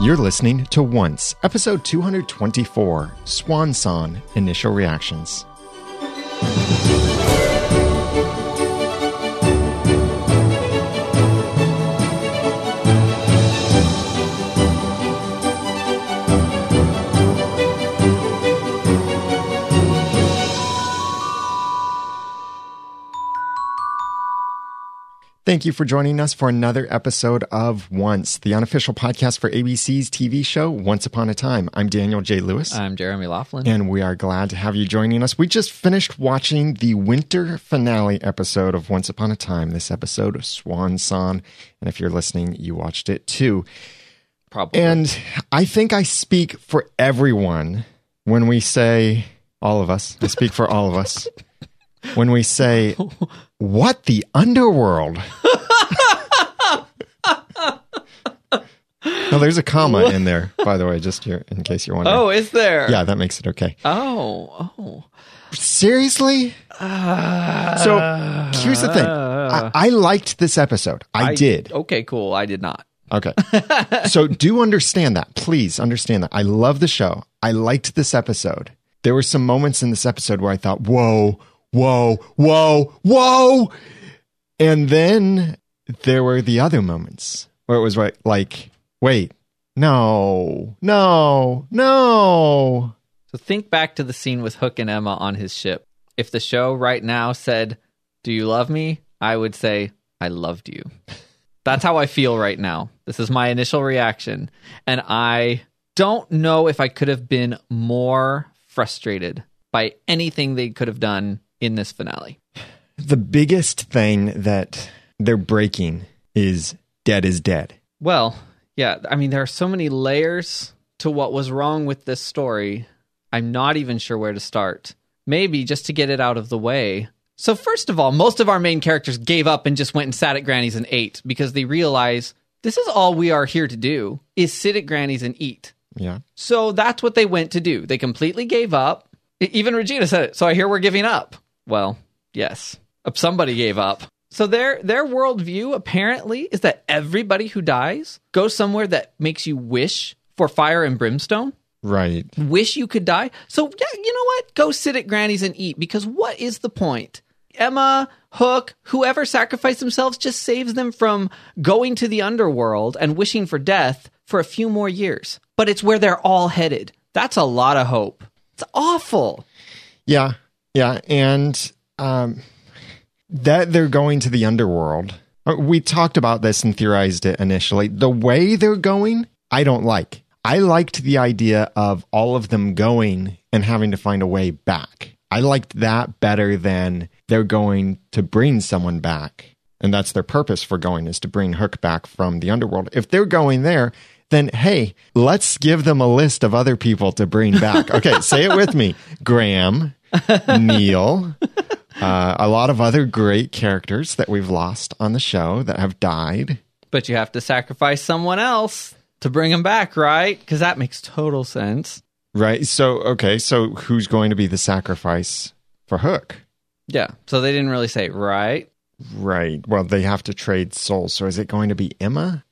You're listening to Once, episode 224, Swan Song Initial Reactions. Thank you for joining us for another episode of Once, the unofficial podcast for ABC's TV show Once Upon a Time. I'm Daniel J. Lewis. I'm Jeremy Laughlin. And we are glad to have you joining us. We just finished watching the winter finale episode of Once Upon a Time, this episode of Swan Song. And if you're listening, you watched it too. Probably. And I think I speak for everyone when we say, all of us, I speak for all of us, when we say, what the underworld? no, there's a comma in there, by the way, just here, in case you're wondering. oh, is there? Yeah, that makes it okay. Oh, oh. Seriously? Uh, so here's the thing. I, I liked this episode. I, did. Okay, cool. I did not. Okay. so do understand that. Please understand that. I love the show. I liked this episode. There were some moments in this episode where I thought, whoa, whoa, whoa, whoa. And then there were the other moments where it was like, like wait, no, no, no. So think back to the scene with Hook and Emma on his ship. If the show right now said, Do you love me? I would say, I loved you. That's how I feel right now. This is my initial reaction. And I don't know if I could have been more frustrated by anything they could have done in this finale. The biggest thing that they're breaking is dead is dead. Well, yeah, I mean, there are so many layers to what was wrong with this story. I'm not even sure where to start. Maybe just to get it out of the way. So, first of all, most of our main characters gave up and just went and sat at Granny's and ate because they realize this is all we are here to do is sit at Granny's and eat. Yeah. So that's what they went to do. They completely gave up. Even Regina said it. So I hear we're giving up. Well, yes. Uh, Somebody gave up. So their their worldview apparently is that everybody who dies goes somewhere that makes you wish for fire and brimstone. Right. Wish you could die. So yeah, you know what? Go sit at Granny's and eat because what is the point? Emma, Hook, whoever sacrificed themselves just saves them from going to the underworld and wishing for death for a few more years. But it's where they're all headed. That's a lot of hope. It's awful. Yeah. Yeah. And um, that they're going to the underworld. uh, We talked about this and theorized it initially. The way they're going, I don't like. I liked the idea of all of them going and having to find a way back. I liked that better than they're going to bring someone back. And that's their purpose for going is to bring Hook back from the underworld. If they're going there, then hey, let's give them a list of other people to bring back. Okay, say it with me. Graham, Neal, uh, a lot of other great characters that we've lost on the show that have died. But you have to sacrifice someone else to bring them back, right? Because that makes total sense. Right. So, okay. So, who's going to be the sacrifice for Hook? Yeah. So they didn't really say, right? Right. Well, they have to trade souls. So, is it going to be Emma?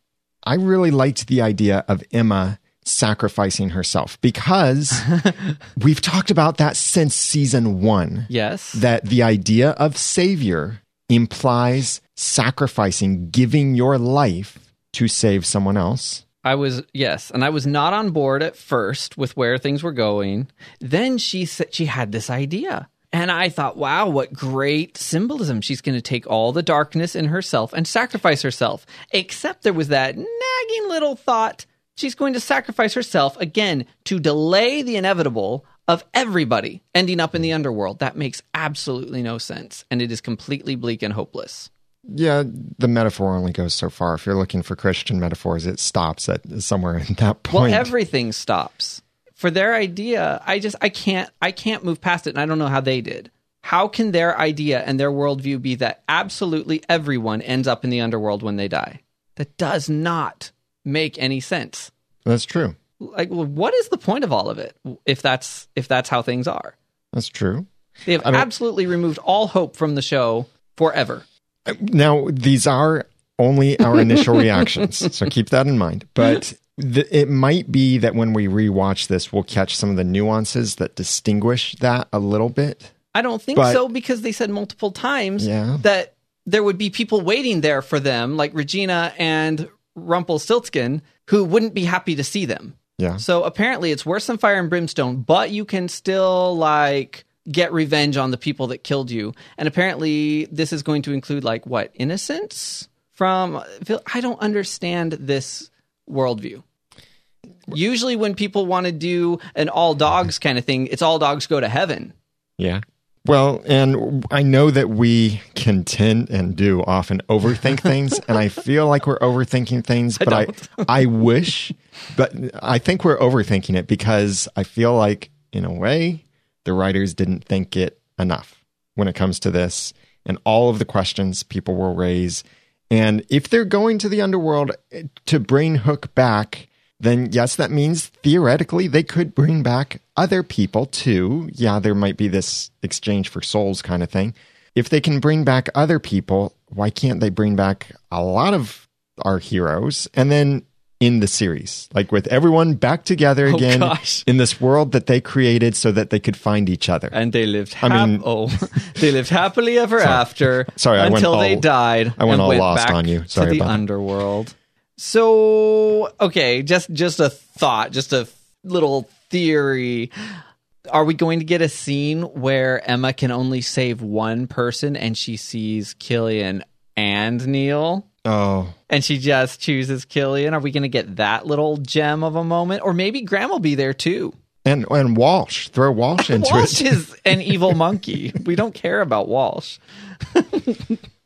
I really liked the idea of Emma sacrificing herself because we've talked about that since season one. Yes. That the idea of savior implies sacrificing, giving your life to save someone else. I was yes, and I was not on board at first with where things were going. Then she said she had this idea. And I thought, wow, what great symbolism. She's going to take all the darkness in herself and sacrifice herself. Except there was that nagging little thought she's going to sacrifice herself again to delay the inevitable of everybody ending up in the underworld. That makes absolutely no sense. And it is completely bleak and hopeless. Yeah, the metaphor only goes so far. If you're looking for Christian metaphors, it stops at somewhere in that point. Well, everything stops. For their idea, I just I can't I can't move past it and I don't know how they did. How can their idea and their worldview be that absolutely everyone ends up in the underworld when they die? That does not make any sense. That's true. Like well, what is the point of all of it if that's if that's how things are? That's true. They have I don't- absolutely removed all hope from the show forever. Uh, now, these are only our initial reactions, so keep that in mind. But th- it might be that when we rewatch this, we'll catch some of the nuances that distinguish that a little bit. I don't think But- so because they said multiple times Yeah. that there would be people waiting there for them, like Regina and Rumpelstiltskin, who wouldn't be happy to see them. Yeah. So apparently it's worse than fire and brimstone, but you can still like get revenge on the people that killed you. And apparently this is going to include like what innocence from I don't understand this worldview. Usually when people want to do an all dogs kind of thing, it's all dogs go to heaven. Yeah. Well, and I know that we can tend and do often overthink things, and I feel like we're overthinking things, but I, I, wish, but I think we're overthinking it because I feel like, in a way, the writers didn't think it enough when it comes to this and all of the questions people will raise. And if they're going to the underworld eh, to bring Hook back, then yes, that means theoretically they could bring back other people too. Yeah, there might be this exchange for souls kind of thing. If they can bring back other people, why can't they bring back a lot of our heroes? And then in the series, like with everyone back together oh, again gosh. in this world that they created so that they could find each other. and they lived. I mean- oh, they lived happily ever after. Sorry, I went until they died. I went and all went lost back on you. Sorry to the about that. So okay, just just a thought, just a little theory. Are we going to get a scene where Emma can only save one person and she sees Killian and Neal? oh, And she just chooses Killian. Are we going to get that little gem of a moment? Or maybe Graham will be there too. and and Walsh, throw Walsh into it. Walsh is an evil monkey. We don't care about Walsh.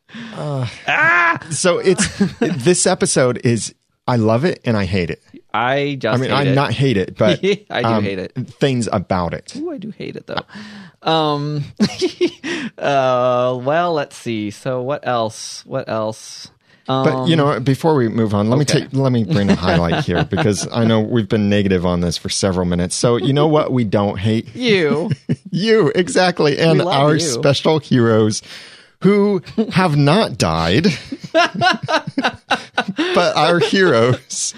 so it's this episode is I love it and I hate it. I just I mean, hate I it. not hate it, but I do um, hate it. Things about it. Ooh, I do hate it though. Um uh well, let's see. So what else? What else? Um, But you know, before we move on, let okay. me take let me bring a highlight here because I know we've been negative on this for several minutes. So you know what we don't hate? you. You exactly, and our you. special heroes who have not died, but our heroes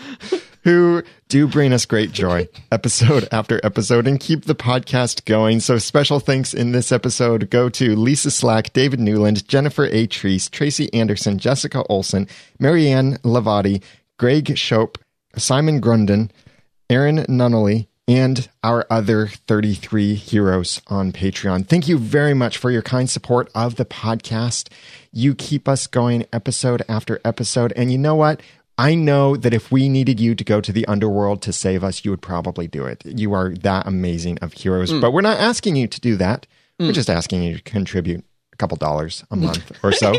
who do bring us great joy episode after episode and keep the podcast going. So special thanks in this episode go to Lisa Slack, David Newland, Jennifer A. Treese, Tracy Anderson, Jessica Olson, Marianne Lavati, Greg Shope, Simon Grunden, Aaron Nunnally, and our other 33 heroes on Patreon. Thank you very much for your kind support of the podcast. You keep us going episode after episode. And you know what? I know that if we needed you to go to the underworld to save us, you would probably do it. You are that amazing of heroes. Hmm. But we're not asking you to do that. We're hmm. just asking you to contribute a couple dollars a month or so.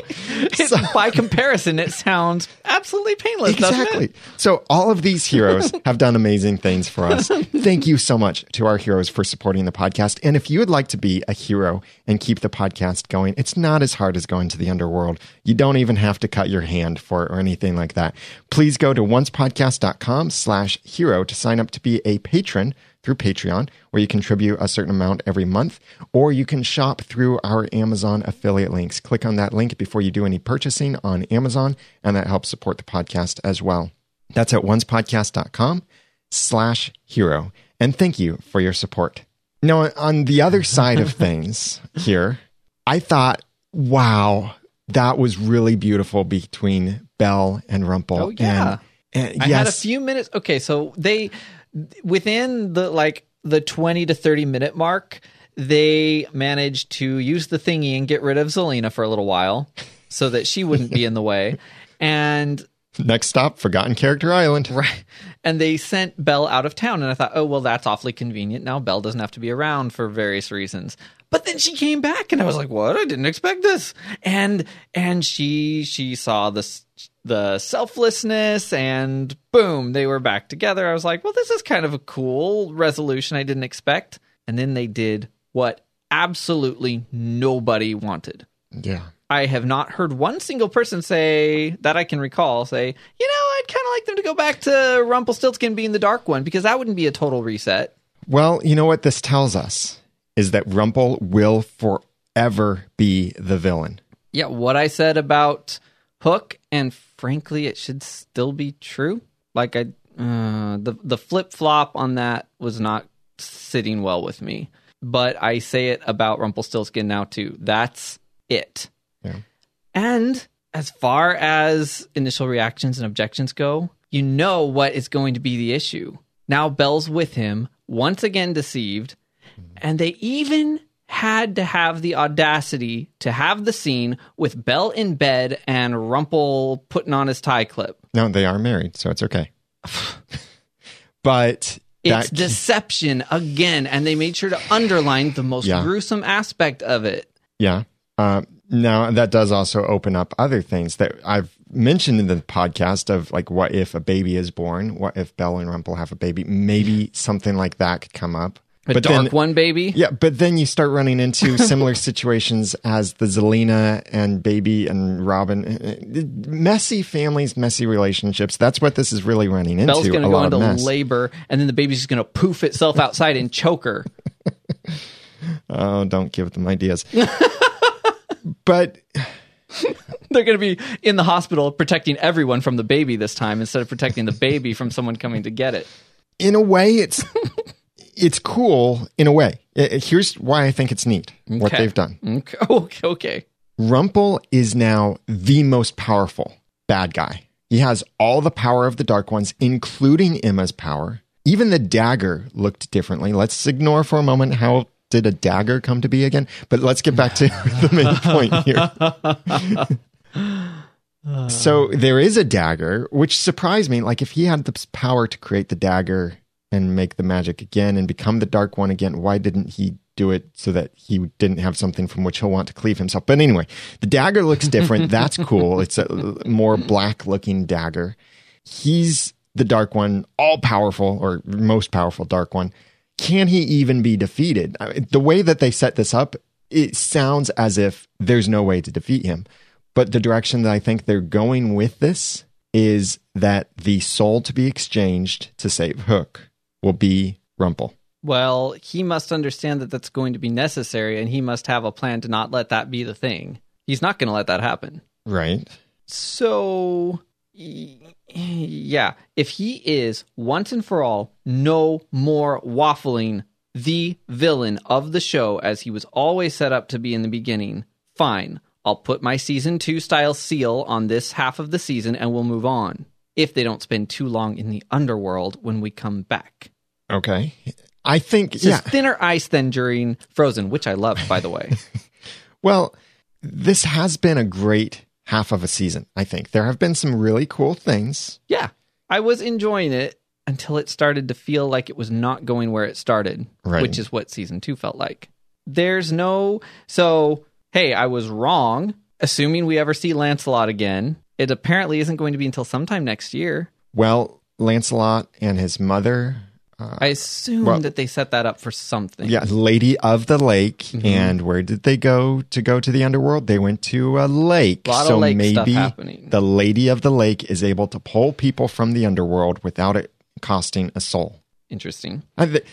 So- By comparison, it sounds absolutely painless, doesn't Exactly. So all of these heroes have done amazing things for us. Thank you so much to our heroes for supporting the podcast. And if you would like to be a hero and keep the podcast going, it's not as hard as going to the underworld. You don't even have to cut your hand for it or anything like that. Please go to oncepodcast.com slash hero to sign up to be a patron through Patreon, where you contribute a certain amount every month, or you can shop through our Amazon affiliate links. Click on that link before you do any purchasing on Amazon, and that helps support the podcast as well. That's at oncepodcast.com slash hero. And thank you for your support. Now, on the other side of things here, I thought, wow, that was really beautiful between Belle and Rumple. Oh, yeah. And, and I yes, had a few minutes. Okay, so they within the like the 20 to 30 minute mark, they managed to use the thingy and get rid of Zelena for a little while so that she wouldn't be in the way. And next stop, Forgotten Character Island. Right. And they sent Belle out of town. And I thought, oh, well, that's awfully convenient. Now Belle doesn't have to be around for various reasons. But then she came back and I was like, what? I didn't expect this. And, and she, she saw this, the selflessness and boom, they were back together. I was like, well, this is kind of a cool resolution I didn't expect. And then they did what absolutely nobody wanted. Yeah. I have not heard one single person say that I can recall say, you know, I'd kind of like them to go back to Rumpelstiltskin being the dark one because that wouldn't be a total reset. Well, you know what this tells us is that Rumple will forever be the villain. Yeah, what I said about Hook, and frankly, it should still be true. Like I, uh, the the flip flop on that was not sitting well with me. But I say it about Rumpelstiltskin now too. That's it. Yeah. And as far as initial reactions and objections go, you know what is going to be the issue. Now Belle's with him, once again deceived, and they even had to have the audacity to have the scene with Belle in bed and Rumple putting on his tie clip. No, they are married, so it's okay. but It's that deception again, and they made sure to underline the most Yeah. gruesome aspect of it. Yeah. Uh, now that does also open up other things that I've mentioned in the podcast of like, what if a baby is born? What if Belle and Rumple have a baby? Maybe something like that could come up. A but dark then, one, baby. yeah, but then you start running into similar situations as the Zelena and Baby and Robin. Uh, uh, messy families, messy relationships. That's what this is really running into. Belle's going to go into labor, and then the baby's just going to poof itself outside and choke her. Oh, don't give them ideas. but They're going to be in the hospital protecting everyone from the baby this time instead of protecting the baby from someone coming to get it. in a way, it's it's cool. In a way, here's why I think it's neat what they've done. Okay. Okay. okay. Rumple is now the most powerful bad guy. He has all the power of the Dark Ones, including Emma's power. Even the dagger looked differently. Let's ignore for a moment how did a dagger come to be again. But let's get back to the main point here. so there is a dagger, which surprised me. Like if he had the power to create the dagger and make the magic again and become the Dark One again, why didn't he do it so that he didn't have something from which he'll want to cleave himself? But anyway, the dagger looks different. That's cool. It's a more black looking dagger. He's the Dark One, all powerful or most powerful Dark One. Can he even be defeated? I mean, the way that they set this up, it sounds as if there's no way to defeat him. But the direction that I think they're going with this is that the soul to be exchanged to save Hook will be Rumple. Well, he must understand that that's going to be necessary, and he must have a plan to not let that be the thing. He's not going to let that happen. Right. So, yeah, if he is once and for all no more waffling the villain of the show as he was always set up to be in the beginning, fine. I'll put my season two style seal on this half of the season and we'll move on. If they don't spend too long in the underworld when we come back. Okay. I think, It's yeah. thinner ice than during Frozen, which I loved, by the way. Well, this has been a great half of a season, I think. There have been some really cool things. yeah, I was enjoying it until it started to feel like it was not going where it started, Right. which is what season two felt like. There's no. So, hey, I was wrong. Assuming we ever see Lancelot again, it apparently isn't going to be until sometime next year. Well, Lancelot and his mother, I assume well- that they set that up for something. yeah, Lady of the Lake. Mm-hmm. And where did they go to go to the underworld? They went to a lake. Of so lake maybe the Lady of the Lake is able to pull people from the underworld without it costing a soul. Interesting. I, th-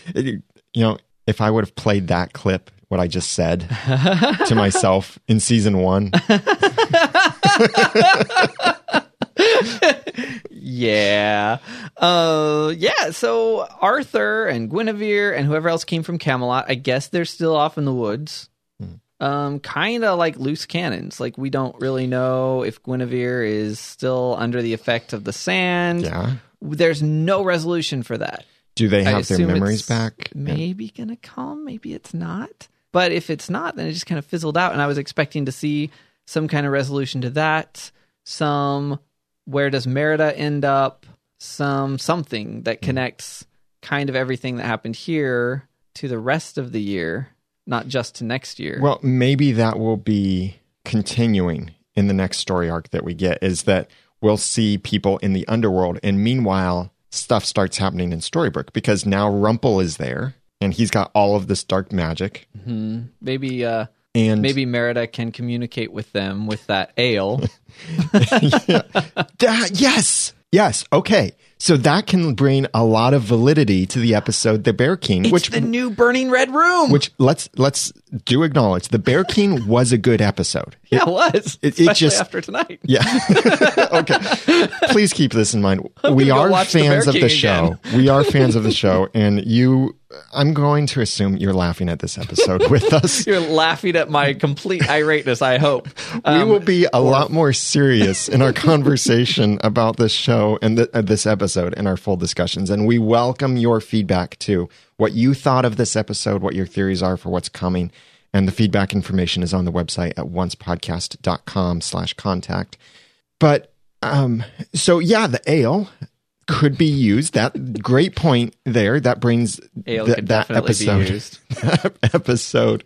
you know, if I would have played that clip, what I just said to myself in season one, Yeah. Uh yeah, so Arthur and Guinevere and whoever else came from Camelot, I guess they're still off in the woods. Um kind of like loose cannons. Like we don't really know if Guinevere is still under the effect of the sand. yeah. There's no resolution for that. Do they have their memories back? Maybe gonna come, maybe it's not. But if it's not, then it just kind of fizzled out. And I was expecting to see some kind of resolution to that. Some where does Merida end up? Some something that Hmm. connects kind of everything that happened here to the rest of the year, not just to next year. Well, maybe that will be continuing in the next story arc that we get is that we'll see people in the underworld and meanwhile stuff starts happening in Storybrooke because now Rumple is there and he's got all of this dark magic Mhm. maybe uh and maybe Merida can communicate with them with that ale. Da- yes. Yes. Okay. So that can bring a lot of validity to the episode The Bear King, It's which the new burning red room. which let's let's do acknowledge the Bear King was a good episode. yeah, it was. it especially just- after tonight. Yeah. okay. Please keep this in mind. We are The fans Bear of the King show. We are fans of the show, and you. I'm going to assume you're laughing at this episode with us. You're laughing at my complete irateness. I hope. we Um, will be a lot more serious in our conversation about this show and th- uh, this episode and our full discussions. And we welcome your feedback too. What you thought of this episode, what your theories are for what's coming. And the feedback information is on the website at oncepodcast.com slash contact. But um, so yeah, the ale could be used. That great point there. That brings th- that episode used. episode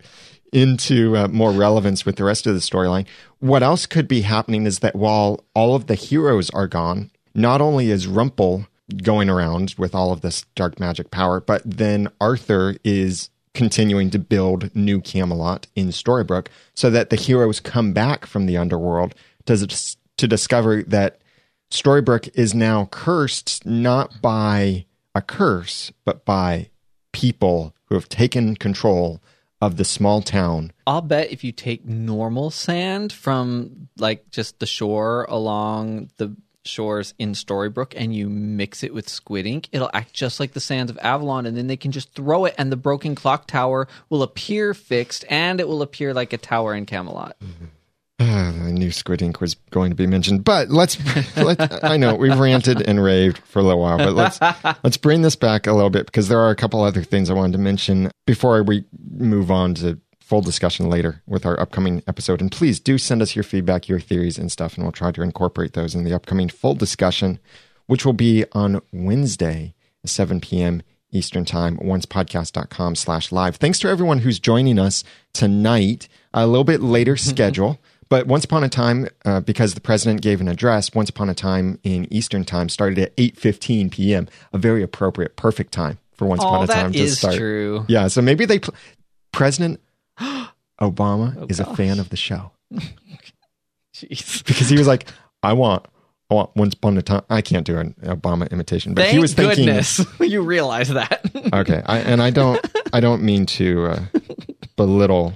into uh, more relevance with the rest of the storyline. What else could be happening is that while all of the heroes are gone, not only is Rumple going around with all of this dark magic power, but then Arthur is continuing to build new Camelot in Storybrooke so that the heroes come back from the underworld to, to discover that Storybrooke is now cursed not by a curse, but by people who have taken control of the small town. I'll bet if you take normal sand from like just the shore along the shores in Storybrooke and you mix it with squid ink, it'll act just like the sands of Avalon, and then they can just throw it, and the broken clock tower will appear fixed, and it will appear like a tower in Camelot. Mm-hmm. I knew Squid Ink was going to be mentioned, but let's. let I know we've ranted and raved for a little while, but let's let's bring this back a little bit because there are a couple other things I wanted to mention before we move on to full discussion later with our upcoming episode. And please do send us your feedback, your theories, and stuff, and we'll try to incorporate those in the upcoming full discussion, which will be on Wednesday, 7 p.m. Eastern Time, oncepodcast.com slash live. Thanks to everyone who's joining us tonight, a little bit later schedule. But once upon a time, uh, because the president gave an address, once upon a time in Eastern Time started at 8.15 p.m., a very appropriate, perfect time for once upon Oh, a time to is start. true. Yeah, so maybe they... Pl- President Obama is a Oh, fan of the show Jeez. because he was like, I want... I want once upon a time. I can't do an Obama imitation, but Thank he was thinking. goodness you realize that. okay I, and i don't i don't mean to uh, belittle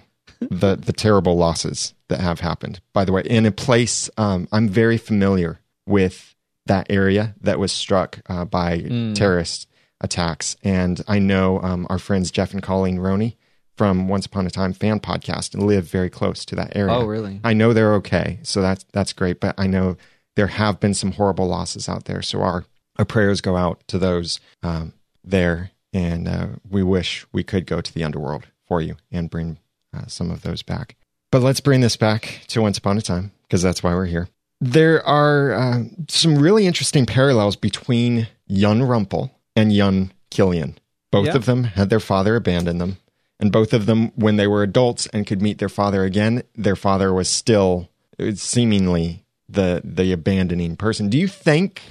the the terrible losses that have happened. By the way in a place um, i'm very familiar with that area that was struck uh, by terrorist attacks. And i know um, our friends jeff and colleen roney from once upon a time fan podcast live very close to that area. Oh, really? i know they're okay so that's that's great but i know there have been some horrible losses out there. So our our prayers go out to those um, there, and uh, we wish we could go to the underworld for you and bring uh, some of those back. But let's bring this back to Once Upon a Time because that's why we're here. There are uh, some really interesting parallels between Yun Rumple and Yun Killian. Both Yeah. of them had their father abandon them, and both of them, when they were adults and could meet their father again, their father was still uh, seemingly the the abandoning person. Do you think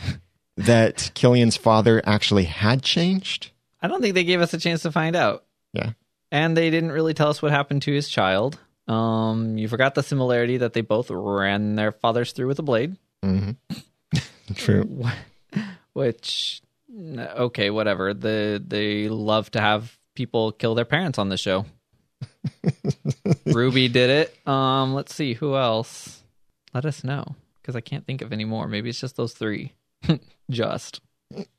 that Killian's father actually had changed? I don't think they gave us a chance to find out. Yeah. And they didn't really tell us what happened to his child. Um, you forgot the similarity that they both ran their fathers through with a blade, hmm True. which okay, whatever. The they love to have people kill their parents on the show. Ruby did it. Um, let's see who else. Let us know because I can't think of any more. Maybe it's just those three. just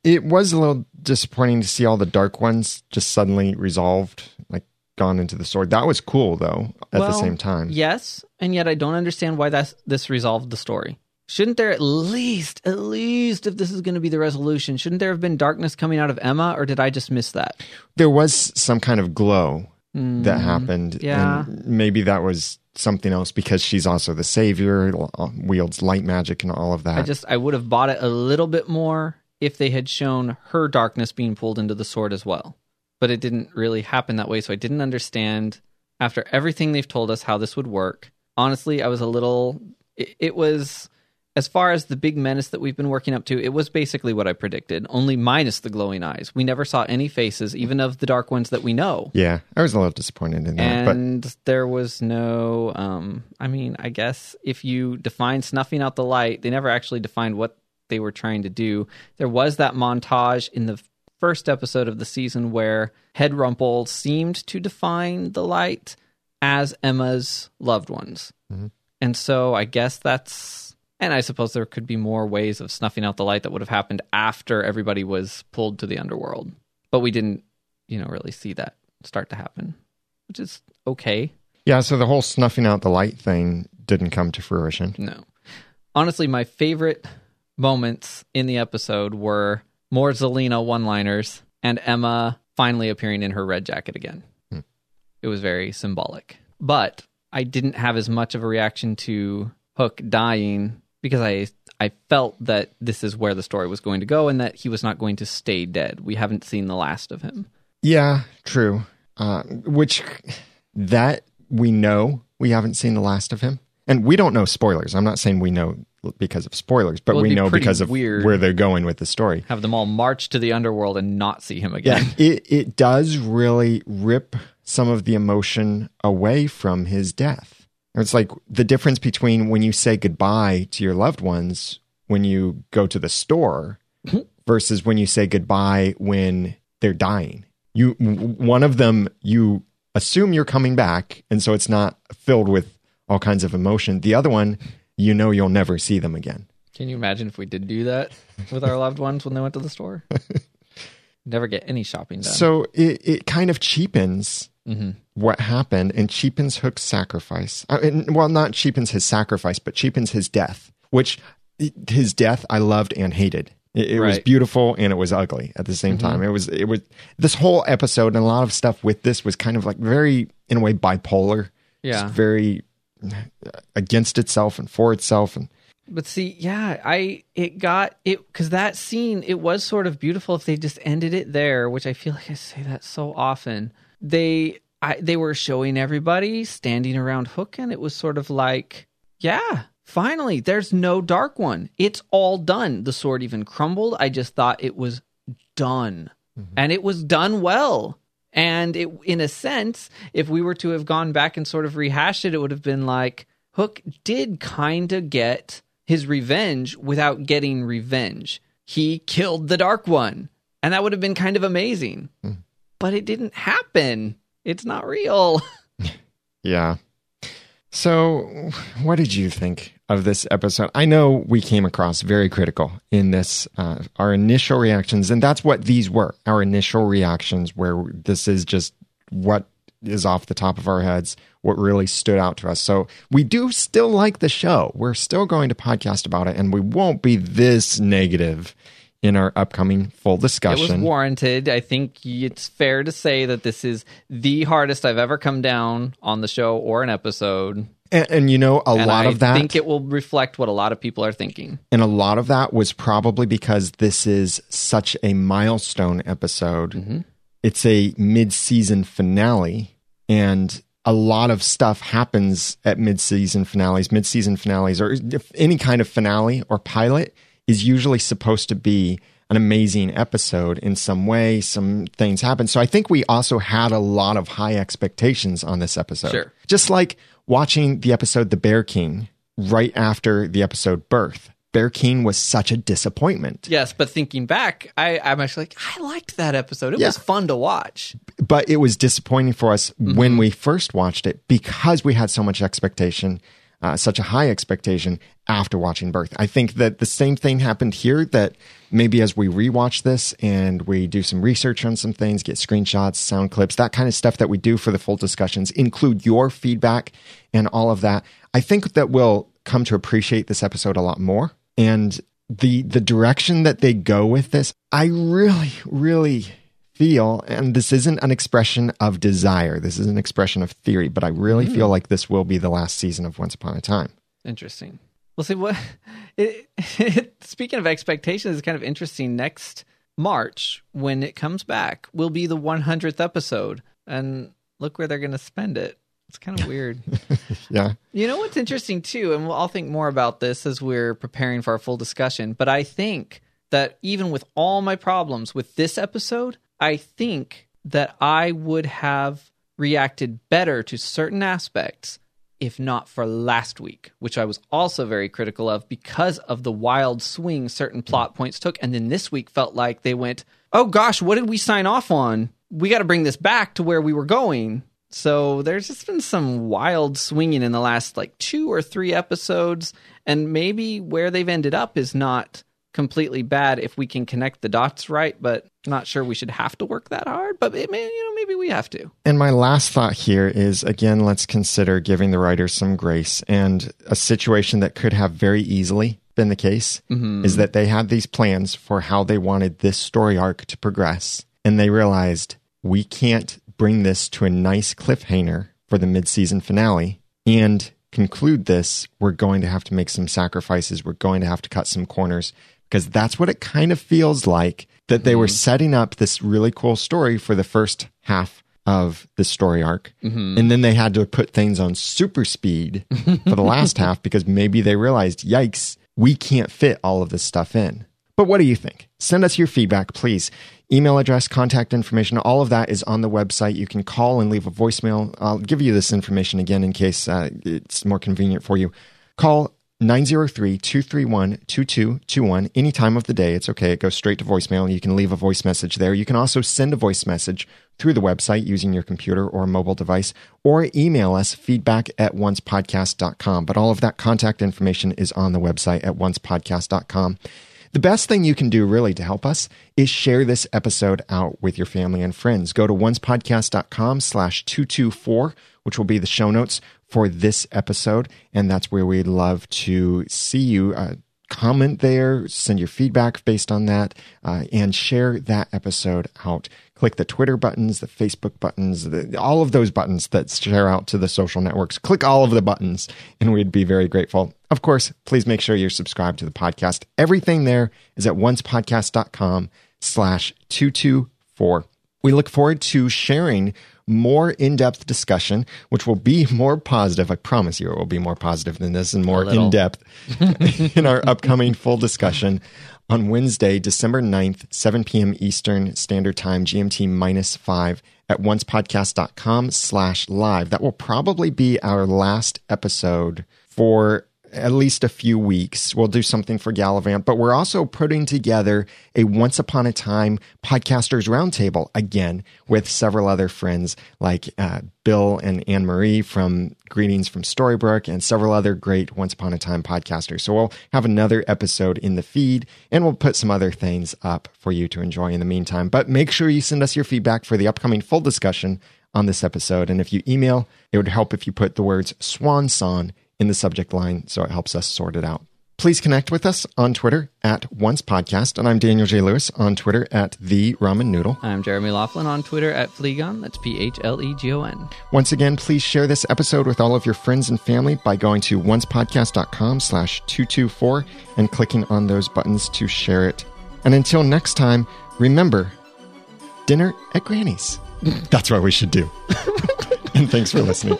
It was a little disappointing to see all the dark ones just suddenly resolved, like gone into the sword. That was cool though. At the same time, Yes, and yet I don't understand why that's, this resolved the story. Shouldn't there at least, at least, if this is going to be the resolution, shouldn't there have been darkness coming out of Emma, or did I just miss that? there was some kind of glow that happened. Mm, yeah. and maybe that was something else because she's also the savior, wields light magic and all of that. I just, I would have bought it a little bit more if they had shown her darkness being pulled into the sword as well. But it didn't really happen that way, so I didn't understand after everything they've told us how this would work. Honestly, I was a little. It, it was as far as the big menace that we've been working up to. It was basically what I predicted, only minus the glowing eyes. We never saw any faces, even of the dark ones that we know. yeah, I was a little disappointed in that, but And there was no, um, I mean, I guess if you define snuffing out the light, they never actually defined what they were trying to do. There was that montage in the first episode of the season where Head Rumple seemed to define the light as Emma's loved ones. Mhm. And so I guess that's and I suppose there could be more ways of snuffing out the light that would have happened after everybody was pulled to the underworld. But we didn't, you know, really see that start to happen, which is okay. Yeah, so the whole snuffing out the light thing didn't come to fruition. No. Honestly, my favorite moments in the episode were more Zelena one liners and Emma finally appearing in her red jacket again. Hmm. It was very symbolic. But I didn't have as much of a reaction to Hook dying because I I felt that this is where the story was going to go and that he was not going to stay dead. We haven't seen the last of him. Yeah, true. Uh, which that we know we haven't seen the last of him, and we don't know spoilers. I'm not saying we know because of spoilers, but Well, we know because of where they're going with the story. Have them all march to the underworld and not see him again. Yeah, it it does really rip some of the emotion away from his death. It's like the difference between when you say goodbye to your loved ones when you go to the store versus when you say goodbye when they're dying. You one of them you assume you're coming back and so it's not filled with all kinds of emotion. The other one you know you'll never see them again. Can you imagine if we did do that with our loved ones when they went to the store? Never get any shopping done. So it, it kind of cheapens hmm what happened and cheapens Hook's sacrifice. Uh, and, well, not cheapens his sacrifice, but cheapens his death, which his death I loved and hated. It, it was Right. Mm-hmm. beautiful and it was ugly at the same time. It was it was this whole episode and a lot of stuff with this was kind of like very in a way bipolar. Yeah. Just very against itself and for itself and But see, yeah, I it got it because that scene it was sort of beautiful if they just ended it there, which I feel like I say that so often. They I they were showing everybody standing around Hook, and it was sort of like, yeah, finally, there's no dark one. It's all done. The sword even crumbled. I just thought it was done, mm-hmm. and it was done well. And it, in a sense, if we were to have gone back and sort of rehashed it, it would have been like Hook did kind of get his revenge without getting revenge. He killed the Dark One, and that would have been kind of amazing. Hmm. But it didn't happen. It's not real. Yeah. So, what did you think of this episode? I know we came across very critical in this, uh, our initial reactions, and that's what these were our initial reactions, where this is just what is off the top of our heads, what really stood out to us. So, we do still like the show. We're still going to podcast about it, and we won't be this negative in our upcoming full discussion. It was warranted. I think it's fair to say that this is the hardest I've ever come down on the show or an episode. and, and you know, a And lot I of that. I think it will reflect what a lot of people are thinking. And a lot of that was probably because this is such a milestone episode. Mm-hmm. It's a mid season finale, and a lot of stuff happens at mid season finales. Mid season finales, or any kind of finale or pilot, is usually supposed to be an amazing episode in some way. Some things happen. So I think we also had a lot of high expectations on this episode. Sure. Just like watching the episode The Bear King right after the episode Birth. Bear King was such a disappointment, Yes, but thinking back, I, I'm actually like, I liked that episode. It Yeah. was fun to watch. but it was disappointing for us when mm-hmm. we first watched it because we had so much expectation, uh, such a high expectation after watching Birth. I think that the same thing happened here. That maybe as we rewatch this and we do some research on some things, get screenshots, sound clips, that kind of stuff that we do for the full discussions, include your feedback and all of that. I think that we'll come to appreciate this episode a lot more. And the the direction that they go with this, I really, really feel, and this isn't an expression of desire, this is an expression of theory, but I really feel hmm. like this will be the last season of Once Upon a Time. Interesting. Well, see what. It, speaking of expectations, it's kind of interesting. Next March, when it comes back, will be the 100th episode, and look where they're going to spend it. It's kind of weird. Yeah. You know what's interesting too, and we'll, I'll think more about this as we're preparing for our full discussion. But I think that even with all my problems with this episode, I think that I would have reacted better to certain aspects if not for last week, which I was also very critical of because of the wild swing certain plot points took. And then this week felt like they went, oh gosh, what did we sign off on? We got to bring this back to where we were going. So there's just been some wild swinging in the last like two or three episodes. And maybe where they've ended up is not completely bad if we can connect the dots right, but not sure we should have to work that hard. But it may, you know, maybe we have to. And my last thought here is again, let's consider giving the writers some grace and a situation that could have very easily been the case mm-hmm. is that they had these plans for how they wanted this story arc to progress. And they realized we can't bring this to a nice cliffhanger for the mid-season finale and conclude this. We're going to have to make some sacrifices. We're going to have to cut some corners because that's what it kind of feels like that they were setting up this really cool story for the first half of the story arc. And then they had to put things on super speed for the last half because maybe they realized, yikes, we can't fit all of this stuff in. But what do you think? Send us your feedback, please. Email address, contact information, all of that is on the website. You can call and leave a voicemail. I'll give you this information again in case uh, it's more convenient for you. Call 903 231 2221 any time of the day. It's okay. It goes straight to voicemail. You can leave a voice message there. You can also send a voice message through the website using your computer or mobile device or email us feedback at oncepodcast.com. But all of that contact information is on the website at oncepodcast.com. The best thing you can do really to help us is share this episode out with your family and friends. Go to oncepodcast.com slash 224, which will be the show notes for this episode. And that's where we'd love to see you. Uh, comment there, send your feedback based on that, uh, and share that episode out. Click the Twitter buttons, the Facebook buttons, the, all of those buttons that share out to the social networks. Click all of the buttons, and we'd be very grateful. Of course, please make sure you're subscribed to the podcast. Everything there is at oncepodcast.com slash 224. We look forward to sharing more in-depth discussion, which will be more positive. I promise you it will be more positive than this and more in-depth in our upcoming full discussion on Wednesday, December 9th, 7 p.m. Eastern Standard Time, GMT minus five at oncepodcast.com slash live. That will probably be our last episode for at least a few weeks. We'll do something for Galavant, but we're also putting together a once upon a time podcasters roundtable again with several other friends like uh, Bill and Anne Marie from Greetings from Storybrooke and several other great once upon a time podcasters. So we'll have another episode in the feed and we'll put some other things up for you to enjoy in the meantime. But make sure you send us your feedback for the upcoming full discussion on this episode. And if you email, it would help if you put the words swan song in the subject line so it helps us sort it out. Please connect with us on Twitter at Once Podcast, and I'm Daniel J. Lewis on Twitter at The Ramen Noodle. I'm Jeremy Laughlin on Twitter at Phlegon. That's P H L E G O N. Once again, please share this episode with all of your friends and family by going to oncepodcast.com slash 224 and clicking on those buttons to share it. And until next time, remember, dinner at Granny's. That's what we should do. and thanks for listening.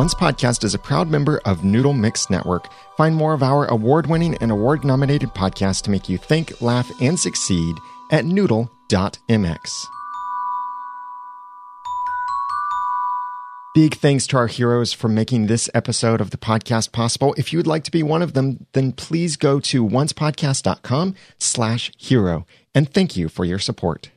Once Podcast is a proud member of Noodle Mix Network. Find more of our award winning and award nominated podcasts to make you think, laugh, and succeed at noodle.mx. Big thanks to our heroes for making this episode of the podcast possible. If you would like to be one of them, then please go to oncepodcast.com slash hero. And thank you for your support.